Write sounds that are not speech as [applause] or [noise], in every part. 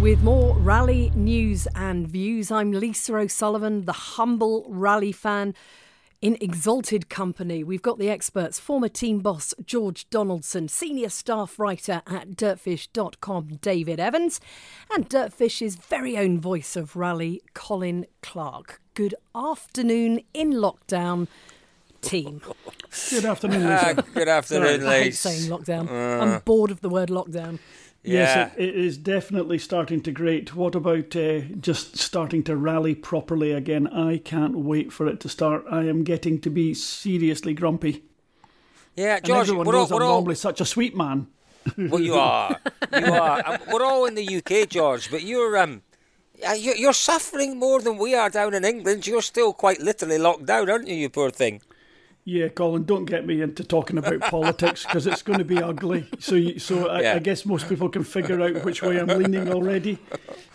with more rally news and views. I'm Lisa O'Sullivan, the humble rally fan in exalted company. We've got the experts, former team boss George Donaldson, senior staff writer at dirtfish.com David Evans, and Dirtfish's very own voice of rally, Colin Clark. Good afternoon in lockdown. Team. Good afternoon, Ah, Lisa. good afternoon, I hate saying lockdown. I'm bored of the word lockdown. Yes, it, it is definitely starting to grate. What about uh, just starting to rally properly again? I can't wait for it to start. I am getting to be seriously grumpy. yeah, And George, everyone we're all, knows I'm we're all normally such a sweet man. [laughs] well, you are, you are. Um, we're all in the UK, George, but you're um, you're suffering more than we are down in England. You're still quite literally locked down, aren't you, you poor thing? Yeah, Colin, don't get me into talking about [laughs] politics because it's going to be ugly. So, you, so I, Yeah. I guess most people can figure out which way I'm leaning already.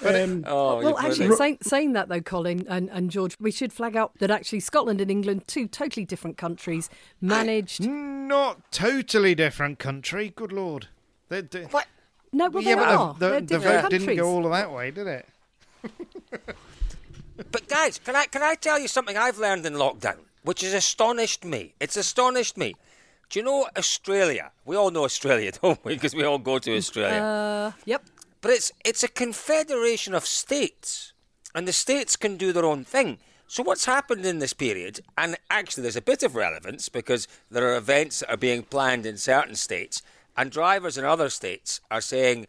Um, Oh, Well, actually, saying, saying that though, Colin and, and George, we should flag out that actually Scotland and England, two totally different countries, managed. Not totally different country. Good lord. They, they, what? No, well, yeah, they but are. the, the, the different vote didn't go all of that way, did it? [laughs] But guys, can I can I tell you something I've learned in lockdown, which has astonished me? It's astonished me. Do you know Australia? We all know Australia, [laughs] don't we? Because we all go to Australia. Uh, yep. But it's it's a confederation of states, and the states can do their own thing. So what's happened in this period, and actually there's a bit of relevance because there are events that are being planned in certain states, and drivers in other states are saying,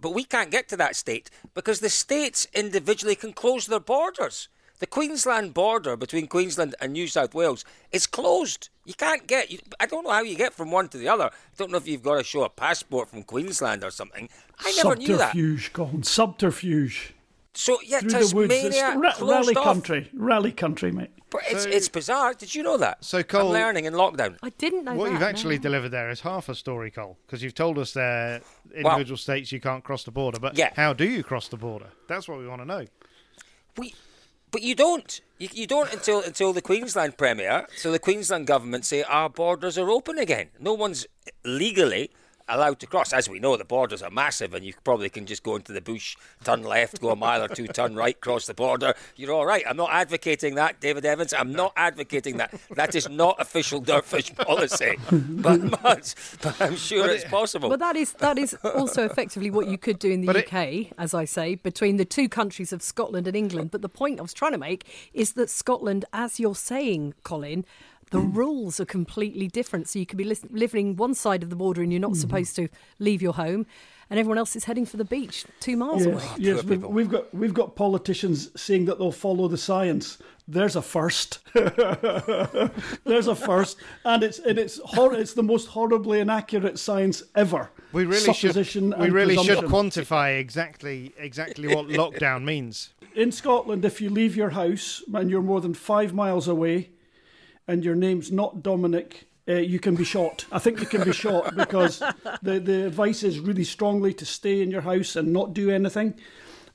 but we can't get to that state because the states individually can close their borders. The Queensland border between Queensland and New South Wales is closed. You can't get. You, I don't know how you get from one to the other. I don't know if you've got to show a passport from Queensland or something. I never knew that. subterfuge, Colin. Subterfuge. So yeah, Through the woods. Tasmania ra- rally off. country. Rally country, mate. But it's So- it's bizarre. Did you know that? So, I'm Cole- learning in lockdown. I didn't know What that. you've actually no. delivered there is half a story, Cole, because you've told us there individual states you can't cross the border, but Yeah. how do you cross the border? That's what we want to know. We, but you don't. You, you don't until until the Queensland Premier. So the Queensland government say our borders are open again. No one's legally allowed to cross. As we know, the borders are massive, and you probably can just go into the bush, turn left, go a mile or two, turn right, cross the border. You're all right. I'm not advocating that, David Evans. I'm not advocating that. That is not official dirtfish [laughs] policy. But, but, but I'm sure it's possible. But that is that is also effectively what you could do in the But it- UK, as I say, between the two countries of Scotland and England. But the point I was trying to make is that Scotland, as you're saying, Colin, the rules are completely different. So you could be lis- living one side of the border and you're not mm-hmm. supposed to leave your home, and everyone else is heading for the beach two miles away. Yes, yes we've, we've got we've got politicians saying that they'll follow the science. There's a first. [laughs] There's a first, and it's and it's hor- it's the most horribly inaccurate science ever. We really should. We really should quantify exactly exactly what lockdown means. In Scotland, if you leave your house and you're more than five miles away, and your name's not Dominic, uh, you can be shot. I think you can be shot [laughs] because the the advice is really strongly to stay in your house and not do anything,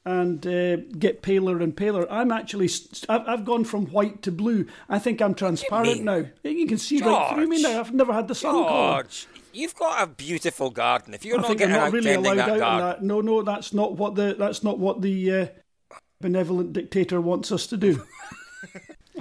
and uh, get paler and paler. I'm actually I've, I've gone from white to blue. I think I'm transparent now. You can see right through me George. now. I've never had the sun. George, you've got a beautiful garden. If you're I not think I'm getting not out really allowed that out garden, that. No, no, that's not what the that's not what the uh, benevolent dictator wants us to do. [laughs]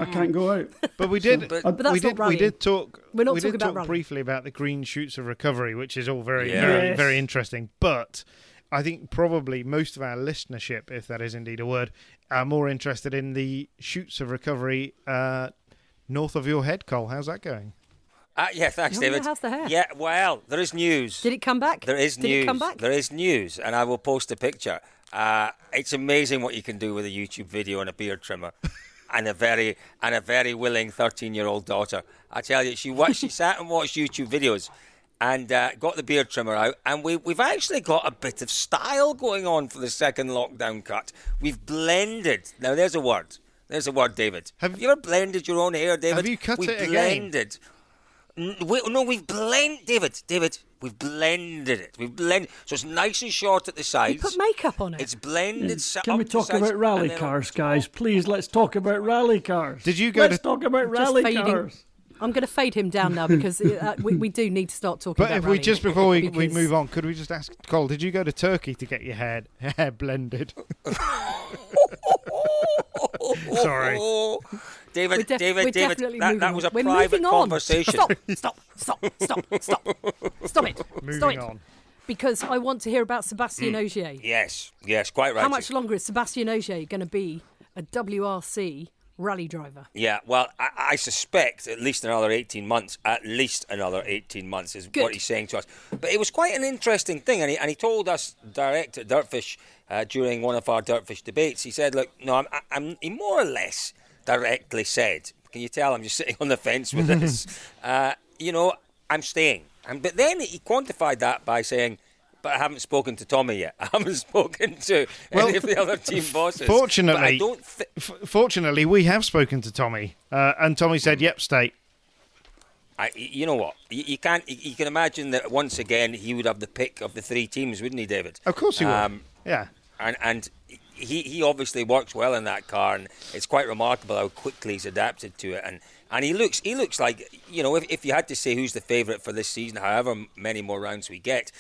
I can't go out. [laughs] But we did. But- But that's we not did. We did talk. We're not we talking did about talk rallying. briefly about the green shoots of recovery, which is all very, Yeah. very, Yes. very interesting. But I think probably most of our listenership, if that is indeed a word, are more interested in the shoots of recovery uh, north of your head, Cole. How's that going? Uh, yeah, thanks, Oh, David. how's the hair? Yeah, well, there is news. Did it come back? There is Did news. it come back? There is news, and I will post a picture. Uh, it's amazing what you can do with a YouTube video and a beard trimmer, [laughs] and a very and a very willing thirteen-year-old daughter. I tell you, she watched, she sat and watched YouTube videos, and uh, got the beard trimmer out, and we we've actually got a bit of style going on for the second lockdown cut. We've blended. Now, there's a word. There's a word, David. Have- Have, you ever blended your own hair, David? Have you cut We've it again? blended. N- We, no, we've blended, David. David, we've blended it. We've blended, so it's nice and short at the You sides. put makeup on it. It's blended. Mm. sa- Can we talk about rally cars, guys? Please, let's talk about rally cars. Did you go let's to- talk about Just rally fading. cars. I'm going to fade him down now [laughs] because uh, we, we do need to start talking But about if we just before we, [laughs] we move on, could we just ask Cole? Did you go to Turkey to get your hair hair blended? [laughs] Sorry. David, We're, def- David, we're David, that, that was a We're private conversation. Stop, stop, stop, stop, stop. Stop it. Moving stop it. on. Because I want to hear about Sebastian Mm. Ogier. Yes, yes, quite right. How much longer is Sebastian Ogier going to be a WRC rally driver? Yeah, well, I, I suspect at least another 18 months, at least another 18 months is Good. what he's saying to us. But it was quite an interesting thing, and he, and he told us direct at Dirtfish uh, during one of our Dirtfish debates. He said, Look, no, I'm, I'm, he more or less directly said, Can you tell I'm just [laughs] sitting on the fence with [laughs] this? uh, you know, I'm staying. And, but then he quantified that by saying, but I haven't spoken to Tommy yet. [laughs] I haven't spoken to Well, any of the other team bosses. Fortunately, I don't. Th- F- fortunately, we have spoken to Tommy, uh, and Tommy said, "Yep, stay." I, you know what? You, you can't. You, you can imagine that once again he would have the pick of the three teams, wouldn't he, David? Of course he would. Um, yeah. and and he he obviously works well in that car, and it's quite remarkable how quickly he's adapted to it. And and he looks he looks like you know if if you had to say who's the favourite for this season, however many more rounds we get.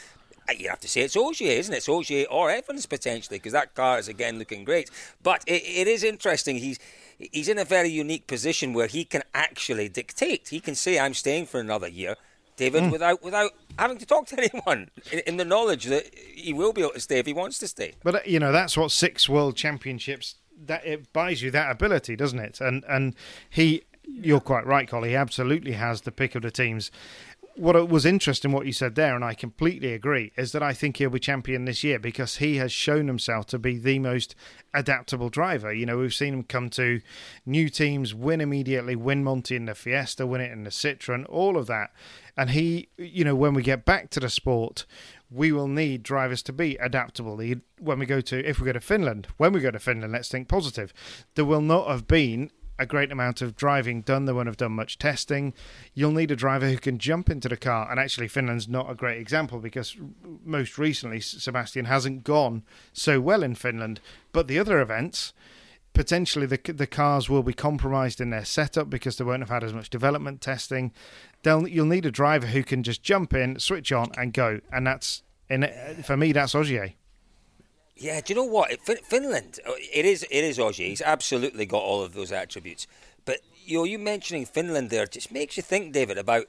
Uh, You have to say it's Ogier, isn't it? It's Ogier or Evans potentially, because that car is again looking great. But it, it is interesting. He's he's in a very unique position where he can actually dictate. He can say, "I'm staying for another year," David, without without having to talk to [laughs] anyone, in, in the knowledge that he will be able to stay if he wants to stay. But uh, you know that's what six world championships that it buys you that ability, doesn't it? And and he, you're quite right, Collie. He absolutely has the pick of the teams. What was interesting, what you said there, and I completely agree, is that I think he'll be champion this year because he has shown himself to be the most adaptable driver. You know, we've seen him come to new teams, win immediately, win Monte in the Fiesta, win it in the Citroen, all of that. And he, you know, when we get back to the sport, we will need drivers to be adaptable. When we go to, if we go to Finland, when we go to Finland, let's think positive. There will not have been a great amount of driving done. They won't have done much testing. You'll need a driver who can jump into the car. And actually, Finland's not a great example because most recently, Sebastian hasn't gone so well in Finland. But the other events, potentially the the cars will be compromised in their setup because they won't have had as much development testing. They'll you'll need a driver who can just jump in, switch on, and go. And that's in for me, that's Ogier. Yeah, do you know what? Finland, uh, it is it is Ogier. He's absolutely got all of those attributes. But you know, you mentioning Finland there just makes you think, David, about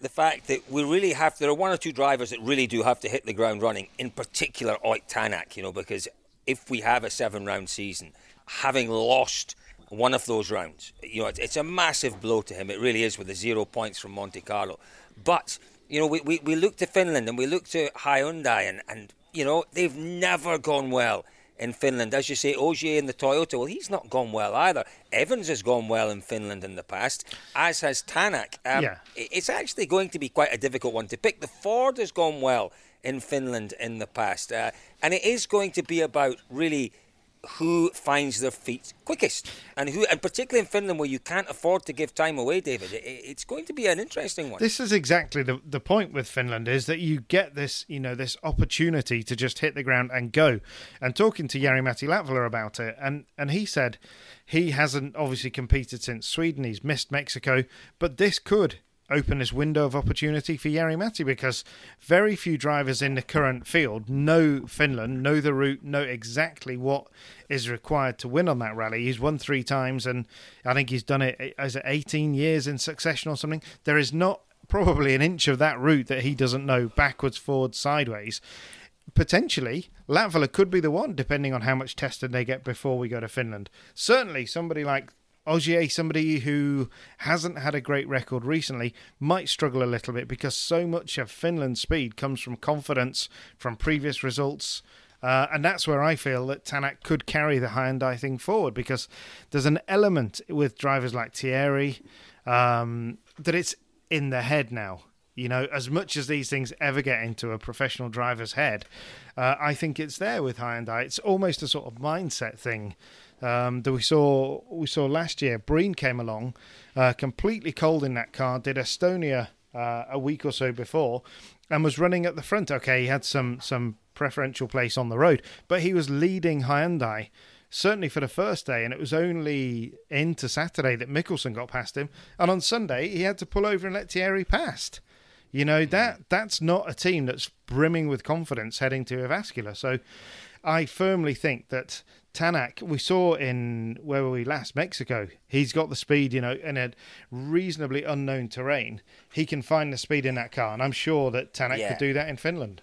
the fact that we really have. There are one or two drivers that really do have to hit the ground running. In particular, Ott Tanak. You know, because if we have a seven-round season, having lost one of those rounds, you know, it's, it's a massive blow to him. It really is with the zero points from Monte Carlo. But you know, we, we, we look to Finland and we look to Hyundai and, and you know, they've never gone well in Finland. As you say, Ogier in the Toyota, well, he's not gone well either. Evans has gone well in Finland in the past, as has Tanak. Um, Yeah. It's actually going to be quite a difficult one to pick. The Ford has gone well in Finland in the past. Uh, and it is going to be about really who finds their feet quickest and who and particularly in Finland where you can't afford to give time away David it, it's going to be an interesting one This is exactly the the point with Finland is that you get this you know this opportunity to just hit the ground and go. And talking to Jari Matti Latvala about it, and and he said he hasn't obviously competed since Sweden. He's missed Mexico, but this could open this window of opportunity for Jari Matti because very few drivers in the current field know Finland, know the route, know exactly what is required to win on that rally. He's won three times, and I think he's done it eh, as 18 years in succession or something. There is not probably an inch of that route that he doesn't know backwards, forwards, sideways. potentially Latvala could be the one, depending on how much testing they get before we go to Finland. Certainly, somebody like Ogier, somebody who hasn't had a great record recently, might struggle a little bit because so much of Finland's speed comes from confidence, from previous results. Uh, and that's where I feel that Tanak could carry the Hyundai thing forward because there's an element with drivers like Thierry um, that it's in the head now. You know, as much as these things ever get into a professional driver's head, uh, I think it's there with Hyundai. It's almost a sort of mindset thing um, that we saw we saw last year. Breen came along, uh, completely cold in that car, did Estonia uh, a week or so before, and was running at the front. Okay, he had some some preferential place on the road, but he was leading Hyundai certainly for the first day, and it was only into Saturday that Mikkelsen got past him, and on Sunday he had to pull over and let Thierry past. You know that that's not a team that's brimming with confidence heading to Jyväskylä. So I firmly think that Tanak, we saw in where were we last Mexico. He's got the speed, you know, in a reasonably unknown terrain. He can find the speed in that car, and I'm sure that Tanak yeah. could do that in Finland.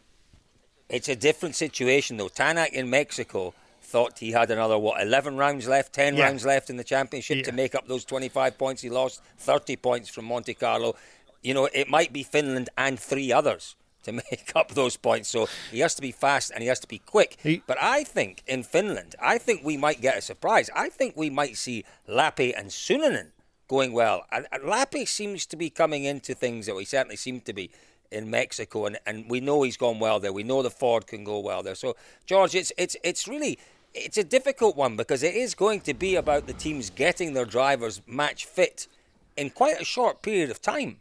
It's a different situation though. Tanak in Mexico thought he had another what 11 rounds left 10 yeah. rounds left in the championship yeah. to make up those 25 points he lost 30 points from monte carlo you know, it might be Finland and three others to [laughs] make up those points. So he has to be fast and he has to be quick. He, but I think in Finland, I think we might get a surprise. I think we might see Lappi and Suninen going well. And, and Lappi seems to be coming into things that we certainly seem to be in Mexico, and, and we know he's gone well there. We know the Ford can go well there. So George, it's it's it's really it's a difficult one because it is going to be about the teams getting their drivers match fit in quite a short period of time.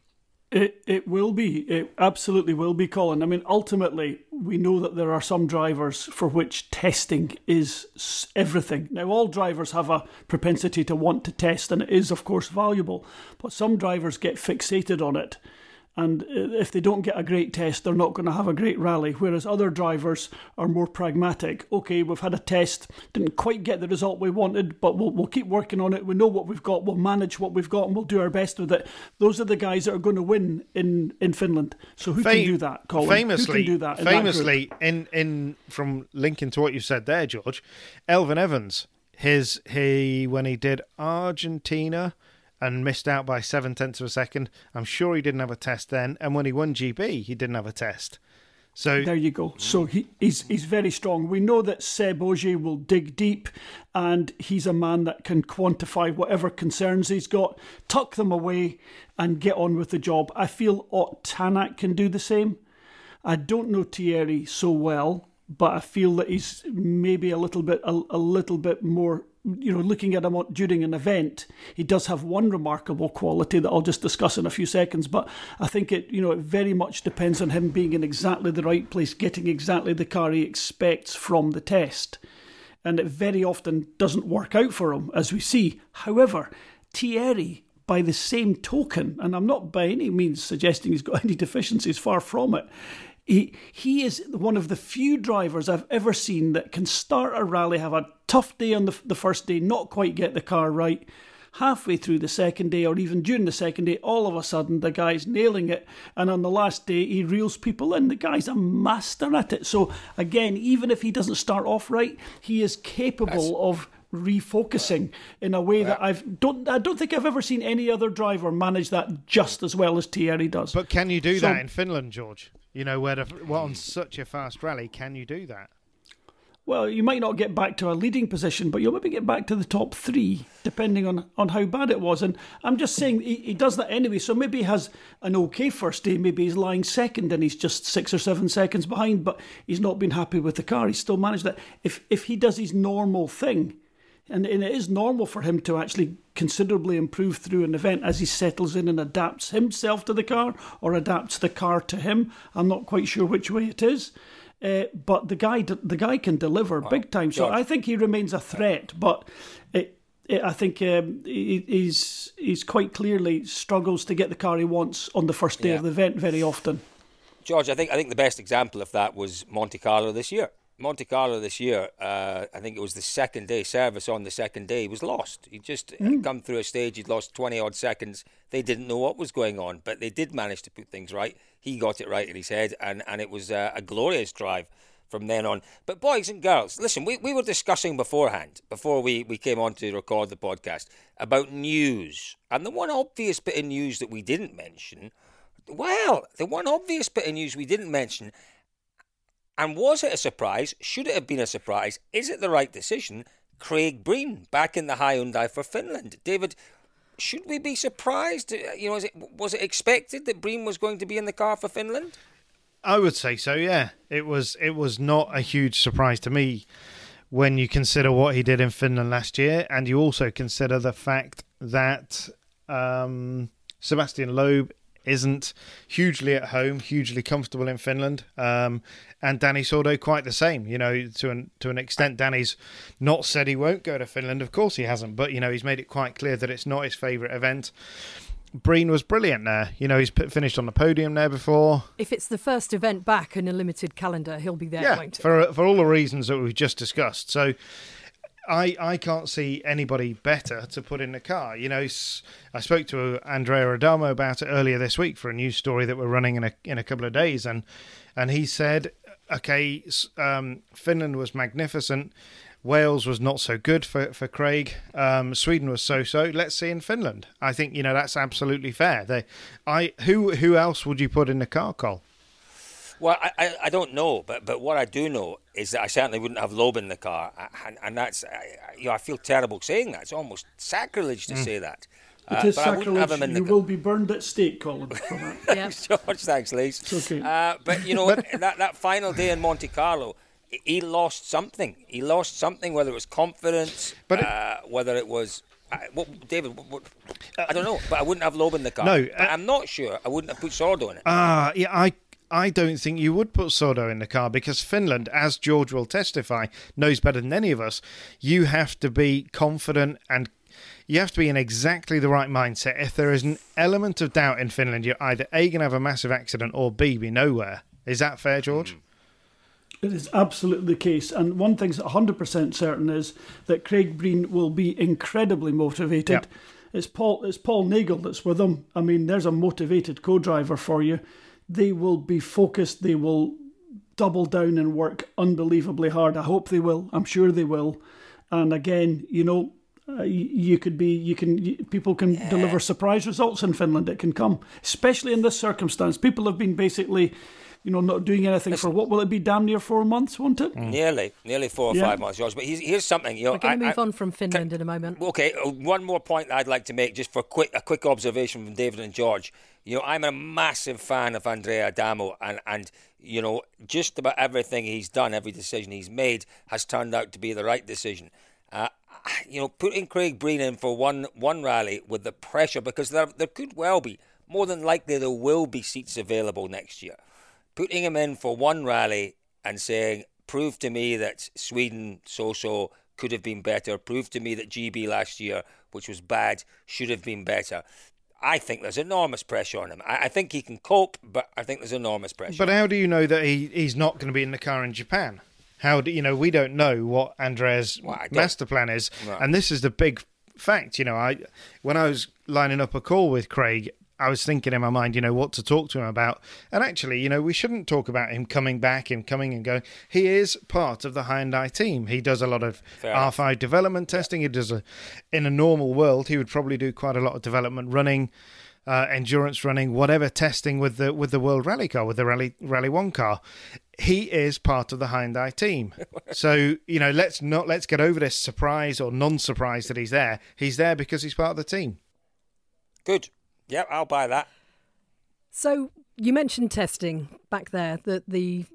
It it will be. It absolutely will be, Colin. I mean, ultimately, we know that there are some drivers for which testing is everything. Now, all drivers have a propensity to want to test, and it is, of course, valuable. But some drivers get fixated on it and uh, if they don't get a great test, they're not going to have a great rally. Whereas other drivers are more pragmatic. Okay, we've had a test, didn't quite get the result we wanted, but we'll, we'll keep working on it. We know what we've got, we'll manage what we've got, and we'll do our best with it. Those are the guys that are going to win in, in Finland. So who Fam- can do that, Colin? Famously, who can do that? In famously, that in in from linking to what you said there, George, Elfyn Evans, his he when he did Argentina and missed out by seven tenths of a second. I'm sure he didn't have a test then, and when he won GB, he didn't have a test. So there you go. So he, he's he's very strong. We know that Seb Ogier will dig deep, and he's a man that can quantify whatever concerns he's got, tuck them away, and get on with the job. I feel Ott Tanak can do the same. I don't know Thierry so well, but I feel that he's maybe a little bit a, a little bit more you know, looking at him during an event, he does have one remarkable quality that I'll just discuss in a few seconds. But I think it, you know, it very much depends on him being in exactly the right place, getting exactly the car he expects from the test, and it very often doesn't work out for him, as we see. However, Thierry, by the same token, and I'm not by any means suggesting he's got [laughs] any deficiencies, far from it. He, he is one of the few drivers I've ever seen that can start a rally, have a tough day on the, the first day, not quite get the car right. Halfway through the second day, or even during the second day, all of a sudden the guy's nailing it. And on the last day, he reels people in. The guy's a master at it. So, again, even if he doesn't start off right, he is capable of refocusing in a way that I've don't I don't think I've ever seen any other driver manage that just as well as Thierry does. But can you do so, that in Finland, George? You know, where the, well, on such a fast rally, can you do that? Well, you might not get back to a leading position, but you'll maybe get back to the top three, depending on, on how bad it was. And I'm just saying he, he does that anyway. So maybe he has an okay first day. Maybe he's lying second and he's just six or seven seconds behind, but he's not been happy with the car. He's still managed that. If if he does his normal thing, and, and it is normal for him to actually considerably improve through an event as he settles in and adapts himself to the car or adapts the car to him. I'm not quite sure which way it is. Uh, but the guy, the guy can deliver wow. big time. So George. I think he remains a threat. But it, it, I think um, he, he's he's quite clearly struggles to get the car he wants on the first day yeah. of the event very often. George, I think I think the best example of that was Monte Carlo this year. Monte Carlo this year, uh, I think it was the second day service on the second day, he was lost. He just mm. come through a stage, he'd lost 20 odd seconds. They didn't know what was going on, but they did manage to put things right. He got it right in his head, and, and it was uh, a glorious drive from then on. But boys and girls, listen, we, we were discussing beforehand, before we, we came on to record the podcast, about news. And the one obvious bit of news that we didn't mention, well, the one obvious bit of news we didn't mention, and was it a surprise? Should it have been a surprise? Is it the right decision? Craig Breen back in the Hyundai for Finland. David, should we be surprised? You know, it, was it expected that Breen was going to be in the car for Finland? I would say so. Yeah, it was. It was not a huge surprise to me when you consider what he did in Finland last year, and you also consider the fact that um, Sebastian Loeb isn't hugely at home, hugely comfortable in Finland, um, and Dani Sordo quite the same. You know, to an to an extent, Dani's not said he won't go to Finland. Of course, he hasn't, but you know, he's made it quite clear that it's not his favourite event. Breen was brilliant there. You know, he's finished on the podium there before. If it's the first event back in a limited calendar, he'll be there. Yeah, for for all the reasons that we've just discussed. So. I, I can't see anybody better to put in the car. You know, I spoke to Andrea Adamo about it earlier this week for a news story that we're running in a in a couple of days, and and he said, okay, um, Finland was magnificent. Wales was not so good for for Craig. Um, Sweden was so so. Let's see in Finland. I think you know that's absolutely fair. They, I who who else would you put in the car, Cole? Well, I, I don't know, but but what I do know is that I certainly wouldn't have Loeb in the car, and, and that's you know I feel terrible saying that. It's almost sacrilege to mm. say that. It uh, is sacrilege. you will be burned at stake, Colin. For that. [laughs] yeah. [laughs] George, thanks, Lise. It's okay. Uh, but you know [laughs] that that final day in Monte Carlo, he lost something. He lost something, whether it was confidence, but uh, whether it was uh, what, David, what, what, I don't know, but I wouldn't have Loeb in the car. No, uh, I'm not sure. I wouldn't have put Sordo in it. Ah, uh, yeah, I I don't think you would put Sordo in the car because Finland, as George will testify, knows better than any of us. You have to be confident and you have to be in exactly the right mindset. If there is an element of doubt in Finland, you're either A, going to have a massive accident or B, be nowhere. Is that fair, George? Mm. It is absolutely the case. And one thing thing's 100% certain is that Craig Breen will be incredibly motivated. Yep. It's Paul it's Paul Nagle that's with him. I mean, there's a motivated co-driver for you they will be focused. They will double down and work unbelievably hard. I hope they will. I'm sure they will. And again, you know, uh, you could be, you can, you, people can yeah. deliver surprise results in Finland. It can come, especially in this circumstance. People have been basically you know, not doing anything Listen, for what will it be? Damn near four months, won't it? Mm. Nearly, nearly four or yeah. five months, George. But here's, here's something. You know, We're going to move I, on from Finland can, in a moment. Okay, uh, one more point I'd like to make, just for quick a quick observation from David and George. You know, I'm a massive fan of Andrea Adamo, and and you know, just about everything he's done, every decision he's made, has turned out to be the right decision. Uh, [sighs] you know, putting Craig Breen in for one one rally with the pressure, because there there could well be, more than likely, there will be seats available next year putting him in for one rally and saying, prove to me that Sweden so so could have been better, prove to me that GB last year, which was bad, should have been better. I think there's enormous pressure on him. I, I think he can cope, but I think there's enormous pressure. But how do you know that he, he's not going to be in the car in Japan? How do you know? We don't know what Andrea's well, master plan is, right. and this is the big fact. You know, I when I was lining up a call with Craig, I was thinking in my mind, you know, what to talk to him about. And actually, you know, we shouldn't talk about him coming back, him coming and going. He is part of the Hyundai team. He does a lot of Fair R5 development testing. He does a, in a normal world, he would probably do quite a lot of development running, uh, endurance running, whatever testing with the with the World Rally car, with the Rally Rally One car. He is part of the Hyundai team. [laughs] so, you know, let's not let's get over this surprise or non-surprise that he's there. He's there because he's part of the team. Good. Yep, I'll buy that. So you mentioned testing back there that the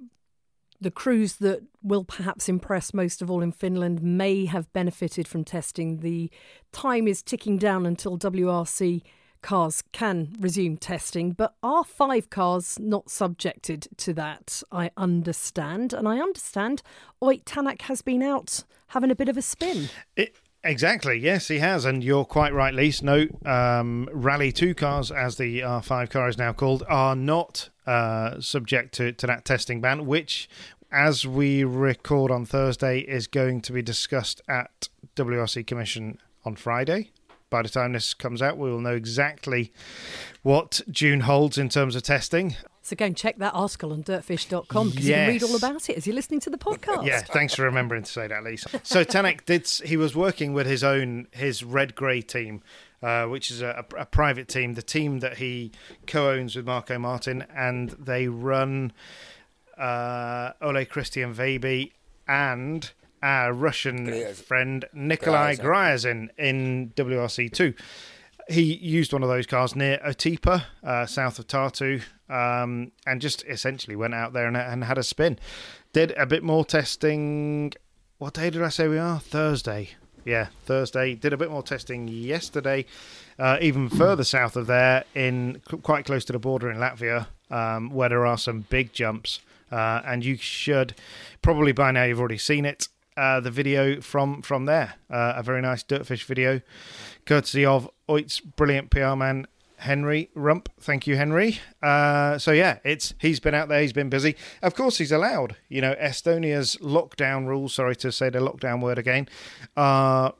the crews that will perhaps impress most of all in Finland may have benefited from testing. The time is ticking down until WRC cars can resume testing, but R5 cars not subjected to that? I understand, and I understand Ott Tänak has been out having a bit of a spin. It, Exactly. Yes, he has, and you're quite right, Lise. No, um, Rally Two cars, as the R5 car is now called, are not uh, subject to, to that testing ban, which, as we record on Thursday, is going to be discussed at WRC Commission on Friday. By the time this comes out, we will know exactly what June holds in terms of testing. So go and check that article on dirtfish.com because you can read all about it as you're listening to the podcast. Yeah, thanks for remembering to say that, Lisa. So Tanak did. He was working with his own his red grey team, uh, which is a, a, private team, the team that he co-owns with Marko Martin, and they run uh, Ole Christian Veiby and our Russian friend Nikolai Gryazin in WRC two he used one of those cars near Otepää, uh, south of Tartu, um, and just essentially went out there and, and, had a spin. Did a bit more testing. What day did I say we are? Thursday. Yeah, Thursday. Did a bit more testing yesterday, uh, even further south of there, in quite close to the border in Latvia, um, where there are some big jumps. Uh, and you should probably by now you've already seen it. Uh, the video from from there, uh, a very nice dirtfish video courtesy of Ott's brilliant PR man Henry Rump. Thank you, Henry. Uh, so yeah, it's he's been out there, he's been busy. Of course, he's allowed. You know, Estonia's lockdown rules. Sorry to say the lockdown word again. Are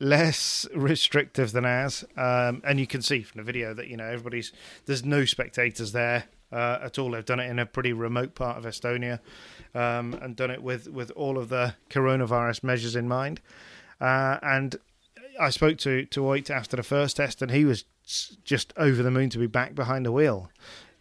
less [laughs] restrictive than ours, um, and you can see from the video that you know everybody's there's no spectators there uh, at all. They've done it in a pretty remote part of Estonia, um, and done it with with all of the coronavirus measures in mind. Uh, and I spoke to to Ott after the first test, and he was just over the moon to be back behind the wheel.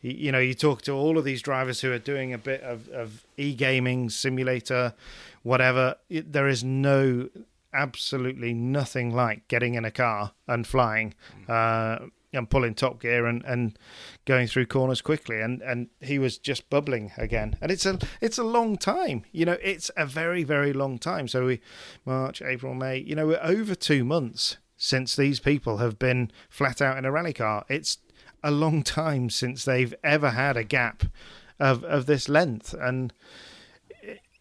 You, know, you talk to all of these drivers who are doing a bit of, of e gaming simulator, whatever. It, there is no, absolutely nothing like getting in a car and flying. Uh, and pulling top gear and, and going through corners quickly. And, and he was just bubbling again. And it's a it's a long time. You know it's a very very long time. So we March April May you know we're over two months since these people have been flat out in a rally car. It's a long time since they've ever had a gap of of this length. And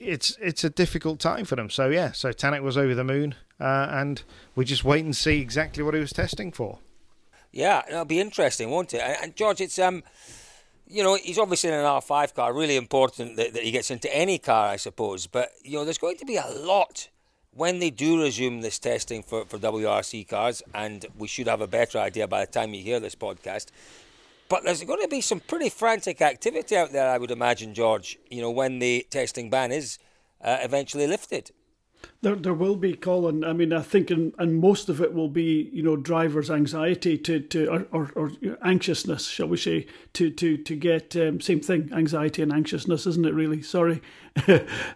it's it's a difficult time for them. So yeah so Tanak was over the moon uh, and we just wait and see exactly what he was testing for yeah, it'll be interesting, won't it? And, and George, it's um, you know, he's obviously in an R5 car. Really important that, that he gets into any car, I suppose. But you know, there's going to be a lot when they do resume this testing for, for WRC cars, and we should have a better idea by the time you hear this podcast. But there's going to be some pretty frantic activity out there, I would imagine, George. You know, when the testing ban is uh, eventually lifted. There, there will be, Colin. I mean, I think, and, and most of it will be, you know, drivers' anxiety to, to or, or, or anxiousness, shall we say, to to to get um, same thing, anxiety and anxiousness, isn't it? Really, sorry. [laughs]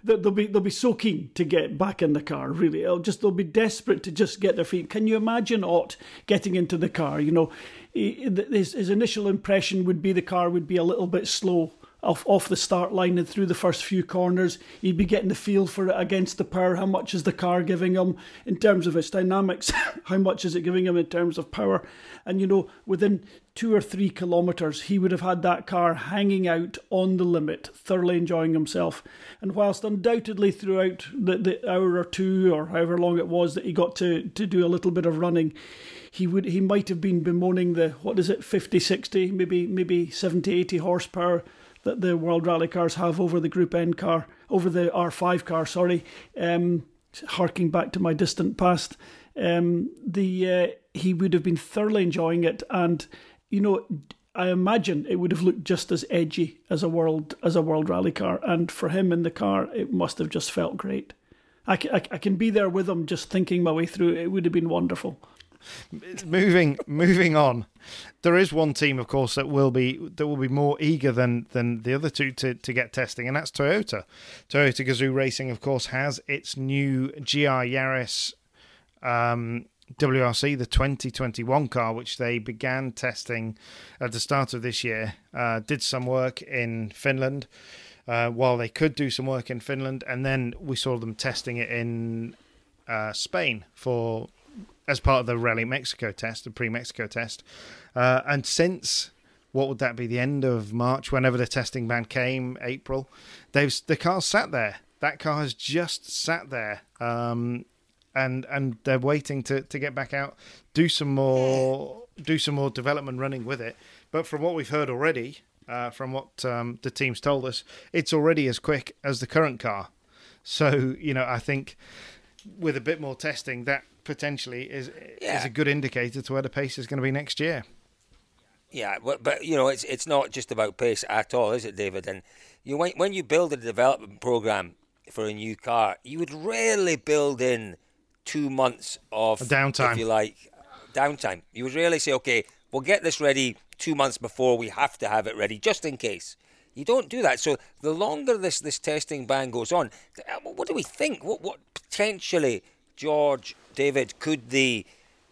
they'll be they'll be so keen to get back in the car. Really, It'll just they'll be desperate to just get their feet. Can you imagine Ott getting into the car? You know, his, his initial impression would be the car would be a little bit slow off off the start line and through the first few corners. He'd be getting the feel for it against the power. How much is the car giving him in terms of its dynamics? [laughs] how much is it giving him in terms of power? And you know, within two or three kilometres, he would have had that car hanging out on the limit, thoroughly enjoying himself. And whilst undoubtedly throughout the, the hour or two or however long it was that he got to, to do a little bit of running, he would he might have been bemoaning the what is it 50 60 maybe maybe 70 80 horsepower that the World Rally cars have over the Group N car, over the R5 car, sorry, um, harking back to my distant past. Um, the uh, he would have been thoroughly enjoying it, and you know, I imagine it would have looked just as edgy as a world as a World Rally car, and for him in the car, it must have just felt great. I can, I, I can be there with him, just thinking my way through. It would have been wonderful moving moving on. There is one team of course that will be that will be more eager than than the other two to, to get testing and that's Toyota. Toyota Gazoo Racing of course has its new GR Yaris um, WRC the 2021 car which they began testing at the start of this year uh, did some work in Finland uh, while they could do some work in Finland and then we saw them testing it in uh, Spain for as part of the Rally Mexico test, the pre Mexico test. Uh, and since what would that be? The end of March, whenever the testing ban came, April. They've the car sat there. That car has just sat there, um, and and they're waiting to, to get back out, do some more, do some more development running with it. But from what we've heard already, uh, from what um, the team's told us, it's already as quick as the current car. So you know, I think with a bit more testing, that potentially is yeah. is a good indicator to where the pace is going to be next year. Yeah, but, but you know, it's it's not just about pace at all, is it, David? And you when when you build a development program for a new car, you would rarely build in two months of downtime, if you like, downtime. You would rarely say, okay, we'll get this ready two months before we have to have it ready, just in case. You don't do that. So the longer this this testing ban goes on, uh, what do we think? What what potentially, George, David, could the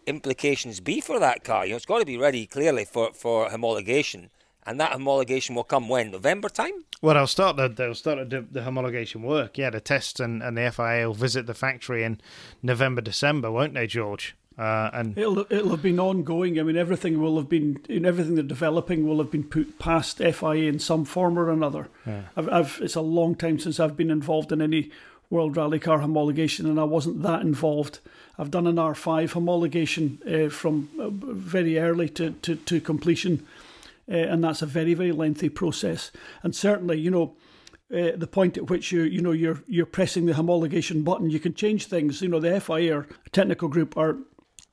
implications be for that car? You know, it's got to be ready clearly for, for homologation, and that homologation will come when November time. Well, they'll start the they'll start the, the homologation work. Yeah, the tests and, and the FIA will visit the factory in November, December, won't they, George? Uh, and it'll it'll have been ongoing. I mean, everything will have been in everything they're developing will have been put past FIA in some form or another. Yeah. I've, I've, it's a long time since I've been involved in any World Rally Car homologation, and I wasn't that involved. I've done an R5 homologation uh, from uh, very early to, to, to completion, uh, and that's a very very lengthy process. And certainly, you know, uh, the point at which you you know you're you're pressing the homologation button, you can change things. You know, the FIA or technical group are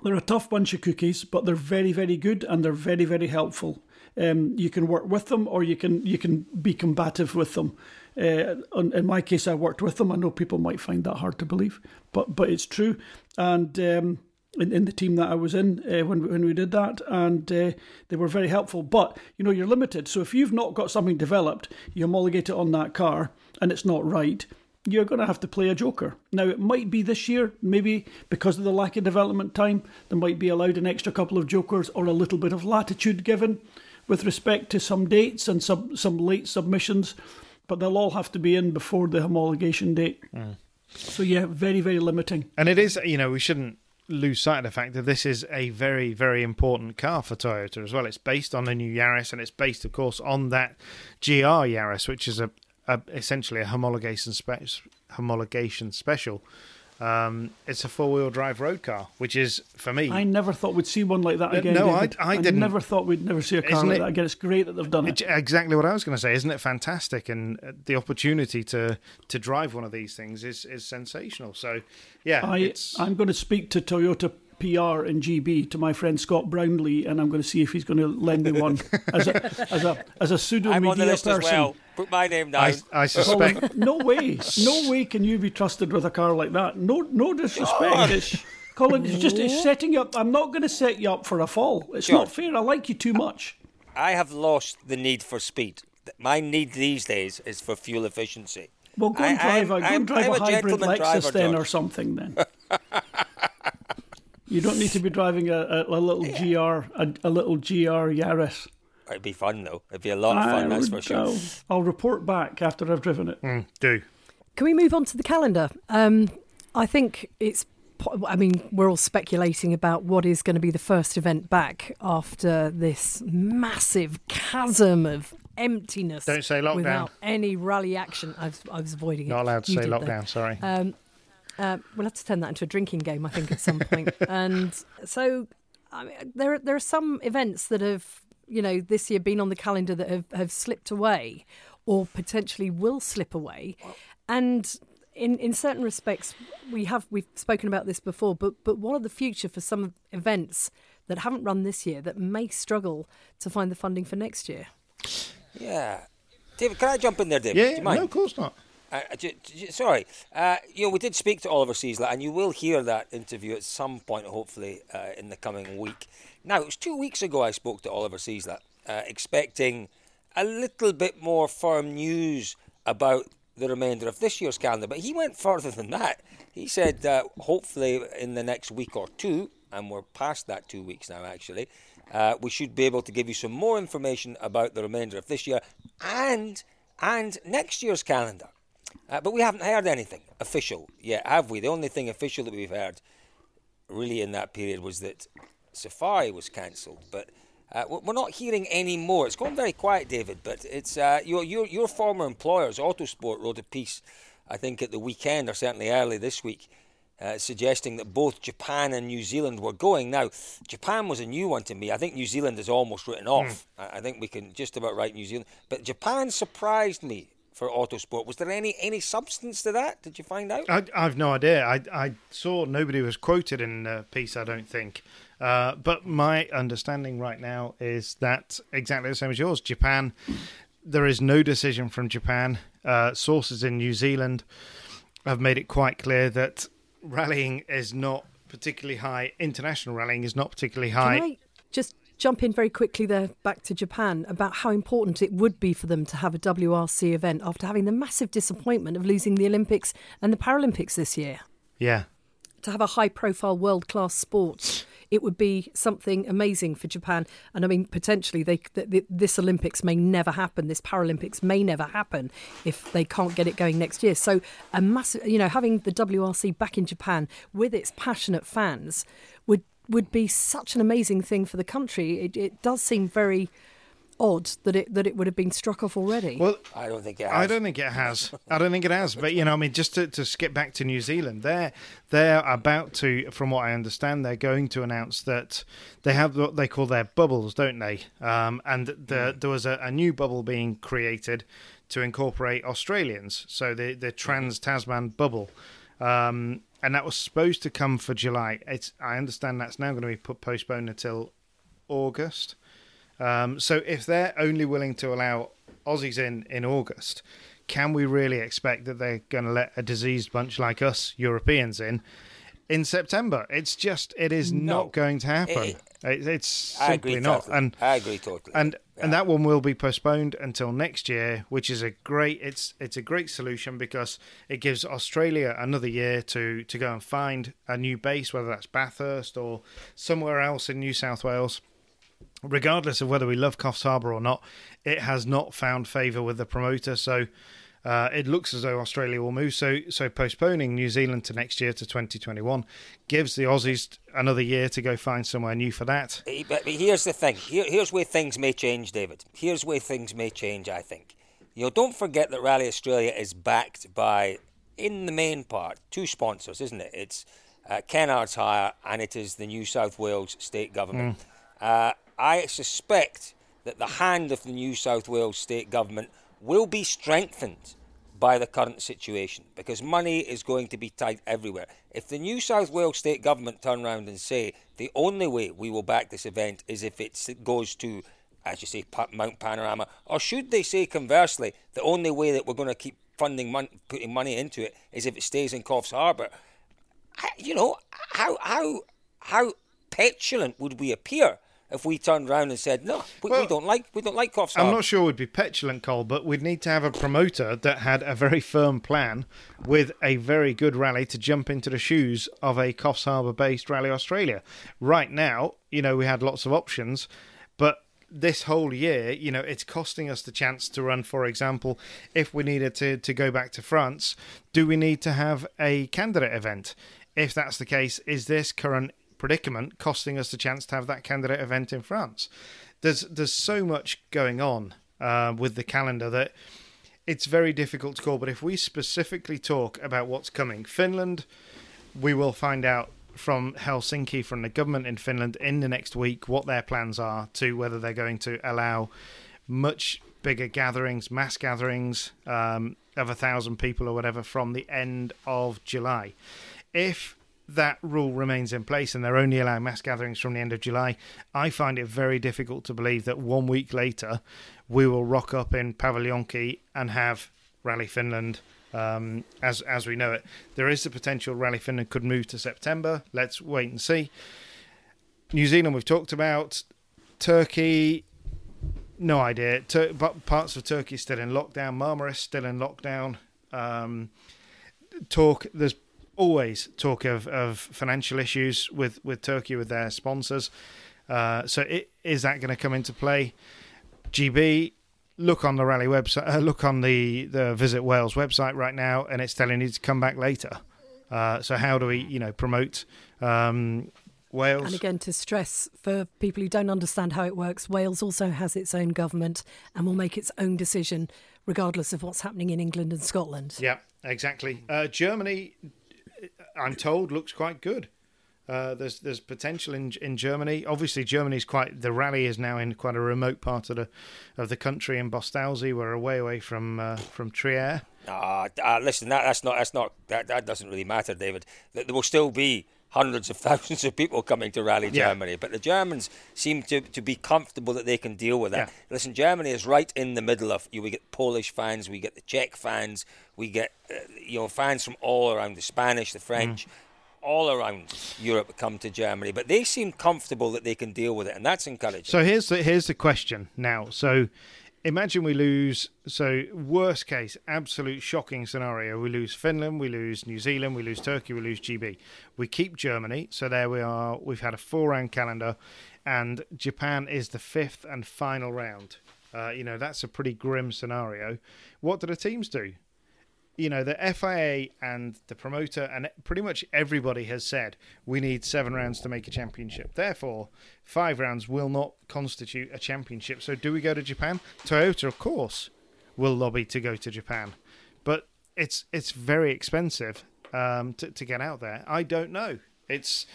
they're a tough bunch of cookies, but they're very very good and they're very very helpful. Um, you can work with them or you can you can be combative with them. Uh, in my case, I worked with them. I know people might find that hard to believe, but but it's true. And um, in, in the team that I was in uh, when when we did that, and uh, they were very helpful. But you know, you're limited. So if you've not got something developed, you homologate it on that car, and it's not right. You're going to have to play a joker. Now, it might be this year, maybe because of the lack of development time, there might be allowed an extra couple of jokers or a little bit of latitude given with respect to some dates and some, some late submissions but they'll all have to be in before the homologation date. Mm. So yeah, very very limiting. And it is, you know, we shouldn't lose sight of the fact that this is a very very important car for Toyota as well. It's based on the new Yaris, and it's based, of course, on that GR Yaris, which is a, a essentially a homologation spe- homologation special. Um, it's a four wheel drive road car, which is for me. I never thought we'd see one like that uh, again. no, I, I, didn't. never thought we'd never see a car isn't like it, that again. It's great that they've done it. Exactly what I was going to say. Isn't it fantastic? And uh, the opportunity to to drive one of these things is is sensational. So, yeah, I, I'm going to speak to Toyota PR and GB to my friend Scott Brownlee, and I'm going to see if he's going to lend me one [laughs] as a as a as a pseudo I'm media person. Well. Put my name down. I, I suspect. Colin, no way, no way can you be trusted with a car like that. No, no disrespect. It's, Colin, it's just it's setting up. I'm not going to set you up for a fall. It's sure. not fair. I like you too much. I have lost the need for speed. My need these days is for fuel efficiency. Well, go and drive, I, a, go and drive a, a hybrid Lexus driver, then, or something then. [laughs] You don't need to be driving a, a, a little yeah. GR, a, a, little GR Yaris. It'd be fun though. It'd be a lot of fun, I that's for sure. I'll, I'll, report back after I've driven it. Mm, do. Can we move on to the calendar? Um, I think it's. I mean, we're all speculating about what is going to be the first event back after this massive chasm of emptiness. Don't say lockdown. Without any rally action. I was, I was avoiding it. Not allowed to you say lockdown, though. sorry. Um, uh, we'll have to turn that into a drinking game, I think, at some point. [laughs] and so, I mean, there there are some events that have, you know, this year been on the calendar that have, have slipped away, or potentially will slip away, and. In, in certain respects, we have we've spoken about this before, but but what are the future for some events that haven't run this year that may struggle to find the funding for next year? Yeah, David, can I jump in there, David? Yeah, no, of course not. Uh, j- j- sorry, uh, you know we did speak to Oliver Ciesla, and you will hear that interview at some point, hopefully uh, in the coming week. Now it was two weeks ago I spoke to Oliver Ciesla, uh, expecting a little bit more firm news about the remainder of this year's calendar, but he went further than that. He said that hopefully in the next week or two, and we're past that two weeks now actually. Uh, we should be able to give you some more information about the remainder of this year and and next year's calendar. Uh, but we haven't heard anything official yet, have we? The only thing official that we've heard really in that period was that Safari was cancelled. But uh, we're not hearing any more. It's gone very quiet, David. But it's uh, your, your your former employers, Autosport, wrote a piece, I think, at the weekend or certainly early this week. Uh, suggesting that both Japan and New Zealand were going. Now, Japan was a new one to me. I think New Zealand is almost written off. Mm. I think we can just about write New Zealand. But Japan surprised me for Autosport. Was there any any substance to that? Did you find out? I, I've no idea. I, I saw nobody was quoted in the piece. I don't think. Uh, but my understanding right now is that exactly the same as yours. Japan, there is no decision from Japan. Uh, sources in New Zealand have made it quite clear that rallying is not particularly high. International rallying is not particularly high. Can I just jump in very quickly there back to Japan about how important it would be for them to have a WRC event after having the massive disappointment of losing the Olympics and the Paralympics this year? Yeah. To have a high profile world class sport it would be something amazing for Japan. And I mean, potentially, they th- this Olympics may never happen. This Paralympics may never happen if they can't get it going next year. So a massive, you know, having the WRC back in Japan with its passionate fans would would be such an amazing thing for the country. It, it does seem very odd that it that it would have been struck off already. Well, I don't think it has. I don't think it has. I don't think it has. But you know, I mean, just to, to skip back to New Zealand, they're they're about to, from what I understand, they're going to announce that they have what they call their bubbles, don't they? Um, and the, mm. there was a, a new bubble being created to incorporate Australians, so the the Trans Tasman bubble. Um, and that was supposed to come for July. It's I understand that's now going to be put postponed until August. Um, so if they're only willing to allow Aussies in in August, can we really expect that they're going to let a diseased bunch like us Europeans in in September? It's just it is no. not going to happen. It, it, it's simply not. Totally. And I agree totally. And yeah. and that one will be postponed until next year, which is a great it's it's a great solution because it gives Australia another year to to go and find a new base, whether that's Bathurst or somewhere else in New South Wales regardless of whether we love Coffs Harbour or not, it has not found favour with the promoter. So uh, it looks as though Australia will move. So so postponing New Zealand to next year to 2021 gives the Aussies another year to go find somewhere new for that. But, here's the thing. Here, here's where things may change, David. Here's where things may change. I think. You know, don't forget that Rally Australia is backed by, in the main part, two sponsors, isn't it? It's uh, Kennards Hire and it is the New South Wales state government. Mm. Uh, I suspect that the hand of the New South Wales state government will be strengthened by the current situation because money is going to be tight everywhere. If the New South Wales state government turn around and say the only way we will back this event is if it goes to, as you say, Mount Panorama, or should they say conversely, the only way that we're going to keep funding, putting money into it is if it stays in Coffs Harbour, you know, how how how petulant would we appear if we turned around and said no, we, well, we don't like we don't like Coffs I'm not sure we'd be petulant, Cole, but we'd need to have a promoter that had a very firm plan with a very good rally to jump into the shoes of a Coffs Harbour based Rally Australia. Right now, you know, we had lots of options, but this whole year, you know, it's costing us the chance to run, for example, if we needed to, to go back to France, do we need to have a candidate event? If that's the case, is this current predicament, costing us the chance to have that candidate event in France. There's there's so much going on uh, with the calendar that it's very difficult to call. But if we specifically talk about what's coming, Finland, we will find out from Helsinki, from the government in Finland, in the next week what their plans are to whether they're going to allow much bigger gatherings, mass gatherings um, of a thousand people or whatever from the end of July. If that rule remains in place and they're only allowing mass gatherings from the end of July, I find it very difficult to believe that one week later we will rock up in Paviljonki and have Rally Finland um, as as we know it. There is the potential Rally Finland could move to September. Let's wait and see. New Zealand we've talked about. Turkey, no idea. Tur- but parts of Turkey still in lockdown. Marmaris still in lockdown. Um, talk. There's always talk of, of financial issues with, with Turkey with their sponsors. Uh, so it, is that going to come into play? GB, look on the rally website, uh, look on the, the Visit Wales website right now, and it's telling you to come back later. Uh, so how do we, you know, promote um, Wales? And again, to stress for people who don't understand how it works, Wales also has its own government and will make its own decision regardless of what's happening in England and Scotland. Yeah, exactly. Uh, Germany I'm told looks quite good. Uh, there's there's potential in in Germany. Obviously, Germany's quite the rally is now in quite a remote part of the of the country in Bostalsee. We're away away from uh, from Trier. Ah, uh, listen, that, that's not that's not that, that doesn't really matter, David. There will still be hundreds of [laughs] thousands of people coming to rally Yeah. Germany. But the Germans seem to, to be comfortable that they can deal with that. Yeah. Listen, Germany is right in the middle of. You, we get Polish fans, we get the Czech fans, we get uh, you know fans from all around the Spanish, the French. All around Europe come to Germany, but they seem comfortable that they can deal with it, and that's encouraging. So here's the here's the question now. So imagine we lose. So worst case, absolute shocking scenario: we lose Finland, we lose New Zealand, we lose Turkey, we lose GB. We keep Germany. So there we are. We've had a four round calendar, and Japan is the fifth and final round. Uh, you know that's a pretty grim scenario. What do the teams do? You know the FIA and the promoter and pretty much everybody has said we need seven rounds to make a championship. Therefore, five rounds will not constitute a championship. So, do we go to Japan? Toyota, of course, will lobby to go to Japan, but it's it's very expensive um, to to get out there. I don't know. It's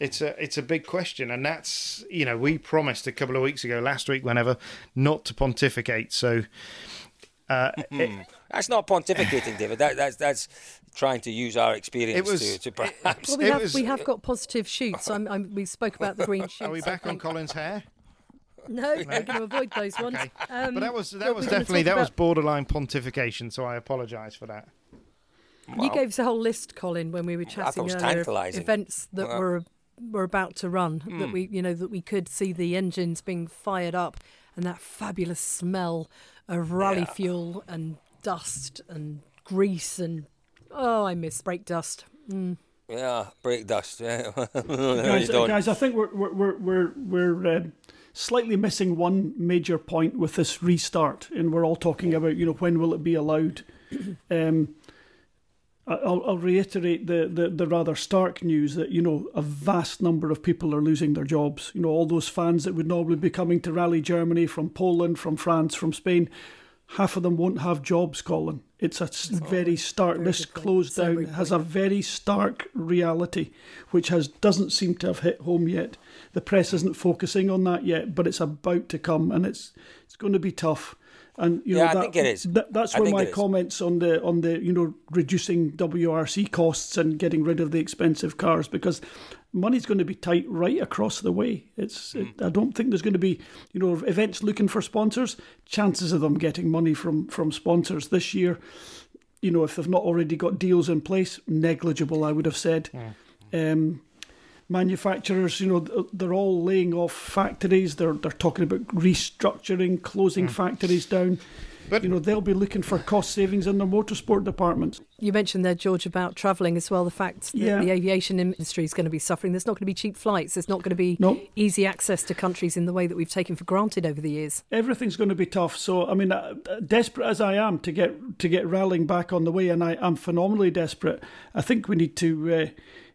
it's a it's a big question, and that's you know we promised a couple of weeks ago, last week, whenever, not to pontificate. So. Uh, it- That's not pontificating, David. That, that's that's trying to use our experience It was- to, to perhaps. Well, we It have was- we have got positive shoots. I'm, I'm, we spoke about the green [laughs] shoots. are we back on. Colin's hair? No, we're going to avoid those ones. Okay. Um, but that was that was definitely talk that was borderline pontification. So I apologise for that. You gave us a whole list, Colin, when we were chatting it was earlier. of. Events that Well- were were about to run. Hmm. That we, you know, that we could see the engines being fired up, and that fabulous smell of rally Yeah. fuel and dust and grease and oh, I miss brake dust. Mm. Yeah, brake dust. Yeah. [laughs] guys, guys, I think we're we're we're we're, we're uh, slightly missing one major point with this restart, and we're all talking about you know when will it be allowed. [clears throat] Um, I- I'll, I'll reiterate the, the, the rather stark news that you know a vast number of people are losing their jobs. You know all those fans that would normally be coming to rally Germany from Poland, from France, from Spain. Half of them won't have jobs, Colin. It's a s- very stark. This closed down has a very stark reality, which has doesn't seem to have hit home yet. The press isn't focusing on that yet, but it's about to come, and it's it's going to be tough. And you know Yeah, I think it is. that- that's I where my comments on the on the you know reducing WRC costs and getting rid of the expensive cars because money's going to be tight right across the way. It's Hmm. it, I don't think there's going to be you know events looking for sponsors. Chances of them getting money from from sponsors this year, you know, if they've not already got deals in place, negligible. I would have said. Um, manufacturers, you know, they're all laying off factories. They're they're talking about restructuring, closing factories down. But- you know, they'll be looking for cost savings in their motorsport departments. You mentioned there, George, about travelling as well. The fact that Yeah. the aviation industry is going to be suffering. There's not going to be cheap flights. There's not going to be No. easy access to countries in the way that we've taken for granted over the years. Everything's going to be tough. So, I mean, uh, desperate as I am to get to get rallying back on the way, and I am phenomenally desperate. I think we need to. Uh,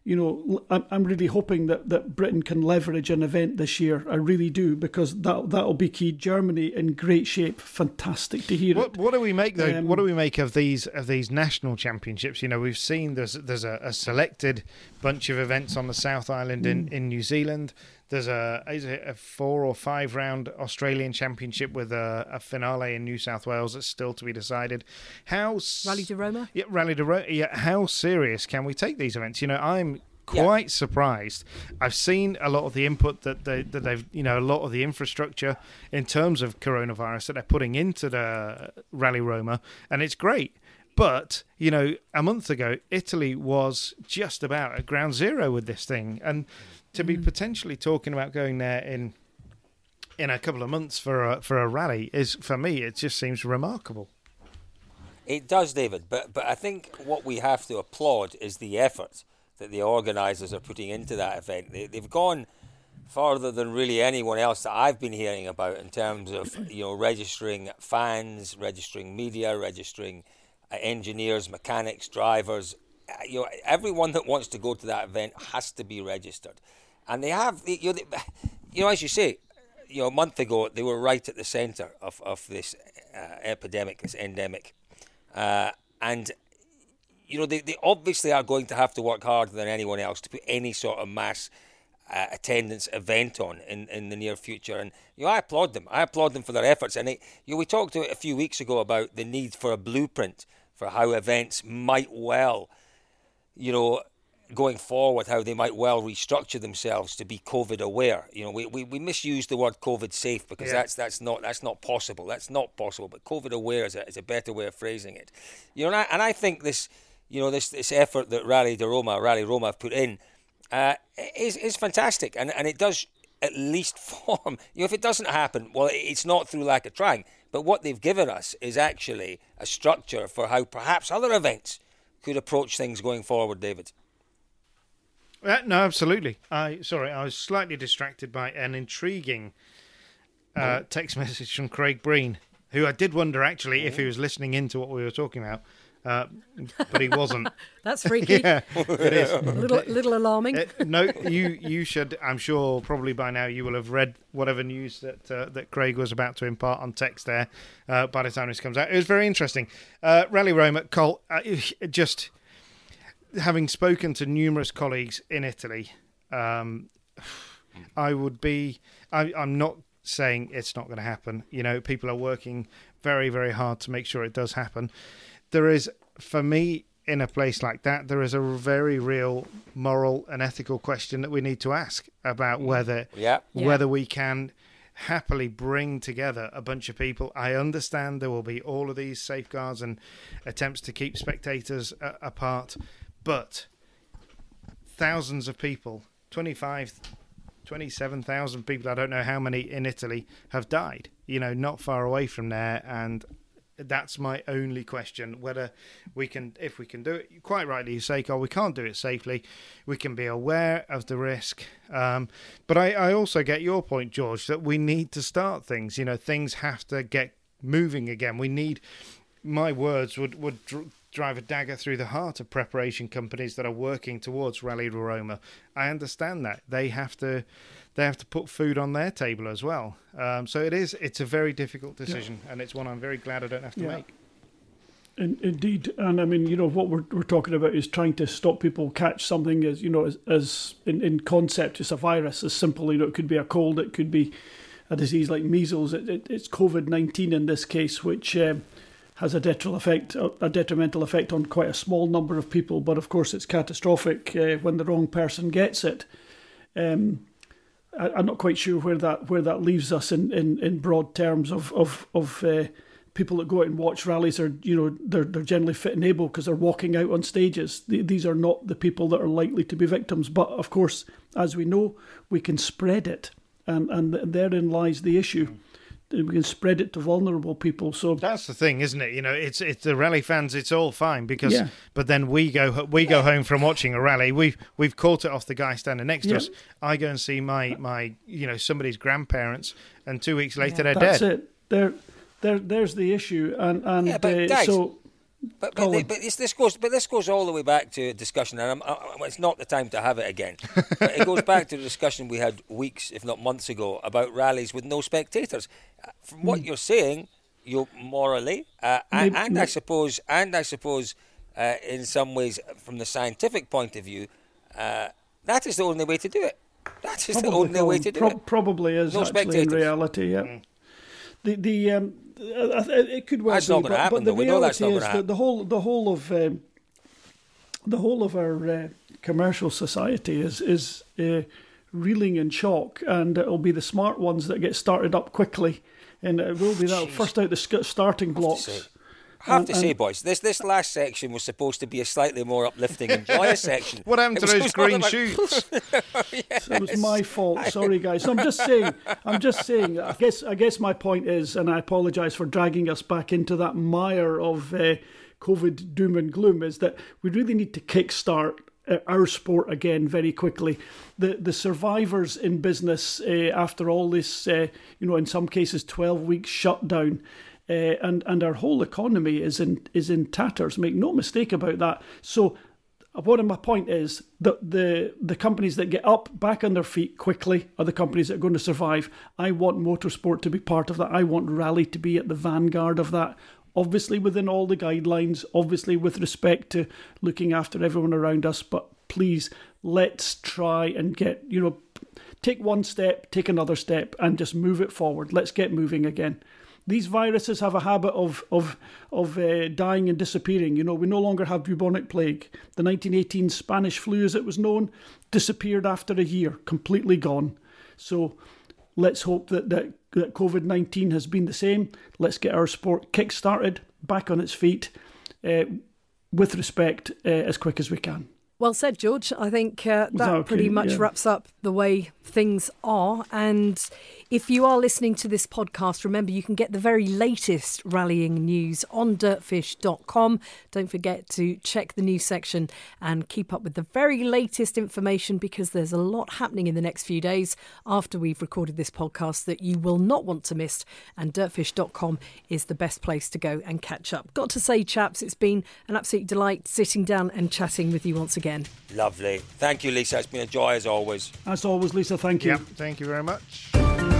you know, I'm, I'm really hoping that, that Britain can leverage an event this year. I really do because that that'll be key. Germany in great shape. Fantastic to hear What, it. what do we make though? Um, what do we make of these of these national championships? You know, we've seen there's there's a, a selected bunch of events on the South Island in, in New Zealand. There's a is it a four or five round Australian championship with a, a finale in New South Wales that's still to be decided. How Rally de Roma? Yeah, Rally de Roma. Yeah, how serious can we take these events? You know, I'm quite surprised. I've seen a lot of the input that they that they've you know a lot of the infrastructure in terms of coronavirus that they're putting into the Rally Roma, and it's great. But you know, a month ago, Italy was just about at ground zero with this thing, and to be mm. potentially talking about going there in in a couple of months for a for a rally is for me it just seems remarkable. It does, David. But but I think what we have to applaud is the effort that the organisers are putting into that event. They, they've gone farther than really anyone else that I've been hearing about in terms of you know registering fans, registering media, registering engineers, mechanics, drivers. Uh, you know, everyone that wants to go to that event has to be registered, and they have. You know, they, [sighs] you know, as you say, you know, a month ago they were right at the centre of of this uh, epidemic, this endemic, uh, and you know they, they obviously are going to have to work harder than anyone else to put any sort of mass uh, attendance event on in, in the near future. And you know, I applaud them. I applaud them for their efforts. And it, you know, we talked a few weeks ago about the need for a blueprint for how events might well, you know, going forward how they might well restructure themselves to be COVID aware. You know, we, we, we misuse the word COVID safe because Yeah. that's that's not that's not possible. That's not possible. But COVID aware is a, is a better way of phrasing it. You know, and I, and I think this you know this this effort that Rally de Roma, Rally Roma have put in uh, is is fantastic, and and it does at least [laughs] form. You know, if it doesn't happen, well, it's not through lack of trying. But what they've given us is actually a structure for how perhaps other events could approach things going forward, David. Uh, no, absolutely. I sorry, I was slightly distracted by an intriguing uh, text [laughs] message from Craig Breen, who I did wonder actually if he was listening into what we were talking about, uh, but he wasn't. [laughs] That's freaky. yeah, it is. A [laughs] little, little alarming. Uh, no, you you should. I'm sure probably by now you will have read whatever news that uh, that Craig was about to impart on text there. Uh, by the time this comes out, it was very interesting. Uh, Rally Roma, Cole, uh, [laughs] just having spoken to numerous colleagues in Italy, um, [sighs] I would be. I, I'm not saying it's not going to happen. You know, people are working very, very hard to make sure it does happen. There is, for me, in a place like that, there is a very real moral and ethical question that we need to ask about whether Yeah. Yeah. whether we can happily bring together a bunch of people. I understand there will be all of these safeguards and attempts to keep spectators uh, apart, but thousands of people 25 27,000 people I don't know how many in Italy have died you know not far away from there and that's my only question whether we can if we can do it. Quite rightly you say Carl we can't do it safely. We can be aware of the risk. Um, but I, I also get your point George that we need to start things. You know things have to get moving again. We need my words would would dr- drive a dagger through the heart of preparation companies that are working towards Rally Roma. I understand that. They have to they have to put food on their table as well. Um, so it is it's a very difficult decision, and it's one I'm very glad I don't have to Yeah. make. In, indeed, and I mean, you know, what we're, we're talking about is trying to stop people catch something as you know, as, as in, in concept, it's a virus. As simple, you know, it could be a cold, it could be a disease like measles. It, it, it's COVID nineteen in this case, which um, has a detrimental effect, a detrimental effect on quite a small number of people. But of course, it's catastrophic uh, when the wrong person gets it. Um, I, I'm not quite sure where that where that leaves us in, in, in broad terms of of of uh, people that go out and watch rallies are you know they're they're generally fit and able because they're walking out on stages. These are not the people that are likely to be victims. But of course, as we know, we can spread it, and and therein lies the issue. We can spread it to vulnerable people. So That's the thing, isn't it? You know, it's it's the rally fans. It's all fine because, Yeah. but then we go we go home from watching a rally. We've we've caught it off the guy standing next to us. I go and see my my you know somebody's grandparents, and two weeks later they're that's dead. That's it. There, there, there's the issue, and and Yeah, but uh, guys, so But but, they, but this, this goes but this goes all the way back to a discussion, and I'm, I, it's not the time to have it again. [laughs] but it goes back to the discussion we had weeks, if not months ago, about rallies with no spectators. Uh, From what you're saying, you morally, uh, and, and I suppose, and I suppose, uh, in some ways, from the scientific point of view, uh, that is the only way to do it. That is the Probably, only way to do prob- it. Probably is No actually in spectators. reality. Yeah. The the um, it could well That's be, not but, happen, but the though. We know that's reality not is that the whole the whole of um, the whole of our uh, commercial society is is uh, reeling in shock, and it'll be the smart ones that get started up quickly, and it will be that Jeez. first out the starting blocks. I have And- to say, boys, this this last section was supposed to be a slightly more uplifting and joyous [laughs] section. What happened to was- those it was all green about- shoots? [laughs] So it was my fault. Sorry, guys. So I'm just saying. I'm just saying. I guess. I guess my point is, and I apologise for dragging us back into that mire of uh, COVID doom and gloom. Is that we really need to kickstart uh, our sport again very quickly. The the survivors in business uh, after all this, uh, you know, in some cases, twelve weeks shutdown. Uh, and and our whole economy is in is in tatters. Make no mistake about that. So what my point is that the the companies that get up back on their feet quickly are the companies that are going to survive. I want motorsport to be part of that. I want rally to be at the vanguard of that. Obviously within all the guidelines, obviously with respect to looking after everyone around us, but please let's try and get, you know, take one step, take another step and just move it forward. Let's get moving again. These viruses have a habit of of of uh, dying and disappearing. You know, we no longer have bubonic plague. The 1918 Spanish flu, as it was known, disappeared after a year, completely gone. So let's hope that that, that COVID 19 has been the same. Let's get our sport kick started, back on its feet, uh, with respect, uh, as quick as we can. Well said, George. I think uh, that pretty much yeah. wraps up the way things are. And if you are listening to this podcast, remember you can get the very latest rallying news on dirtfish.com. Don't forget to check the news section and keep up with the very latest information because there's a lot happening in the next few days after we've recorded this podcast that you will not want to miss. And dirtfish.com is the best place to go and catch up. Got to say, chaps, it's been an absolute delight sitting down and chatting with you once again. Lovely. Thank you, Lisa. It's been a joy as always. As always, Lisa, thank you. Yep, thank you very much.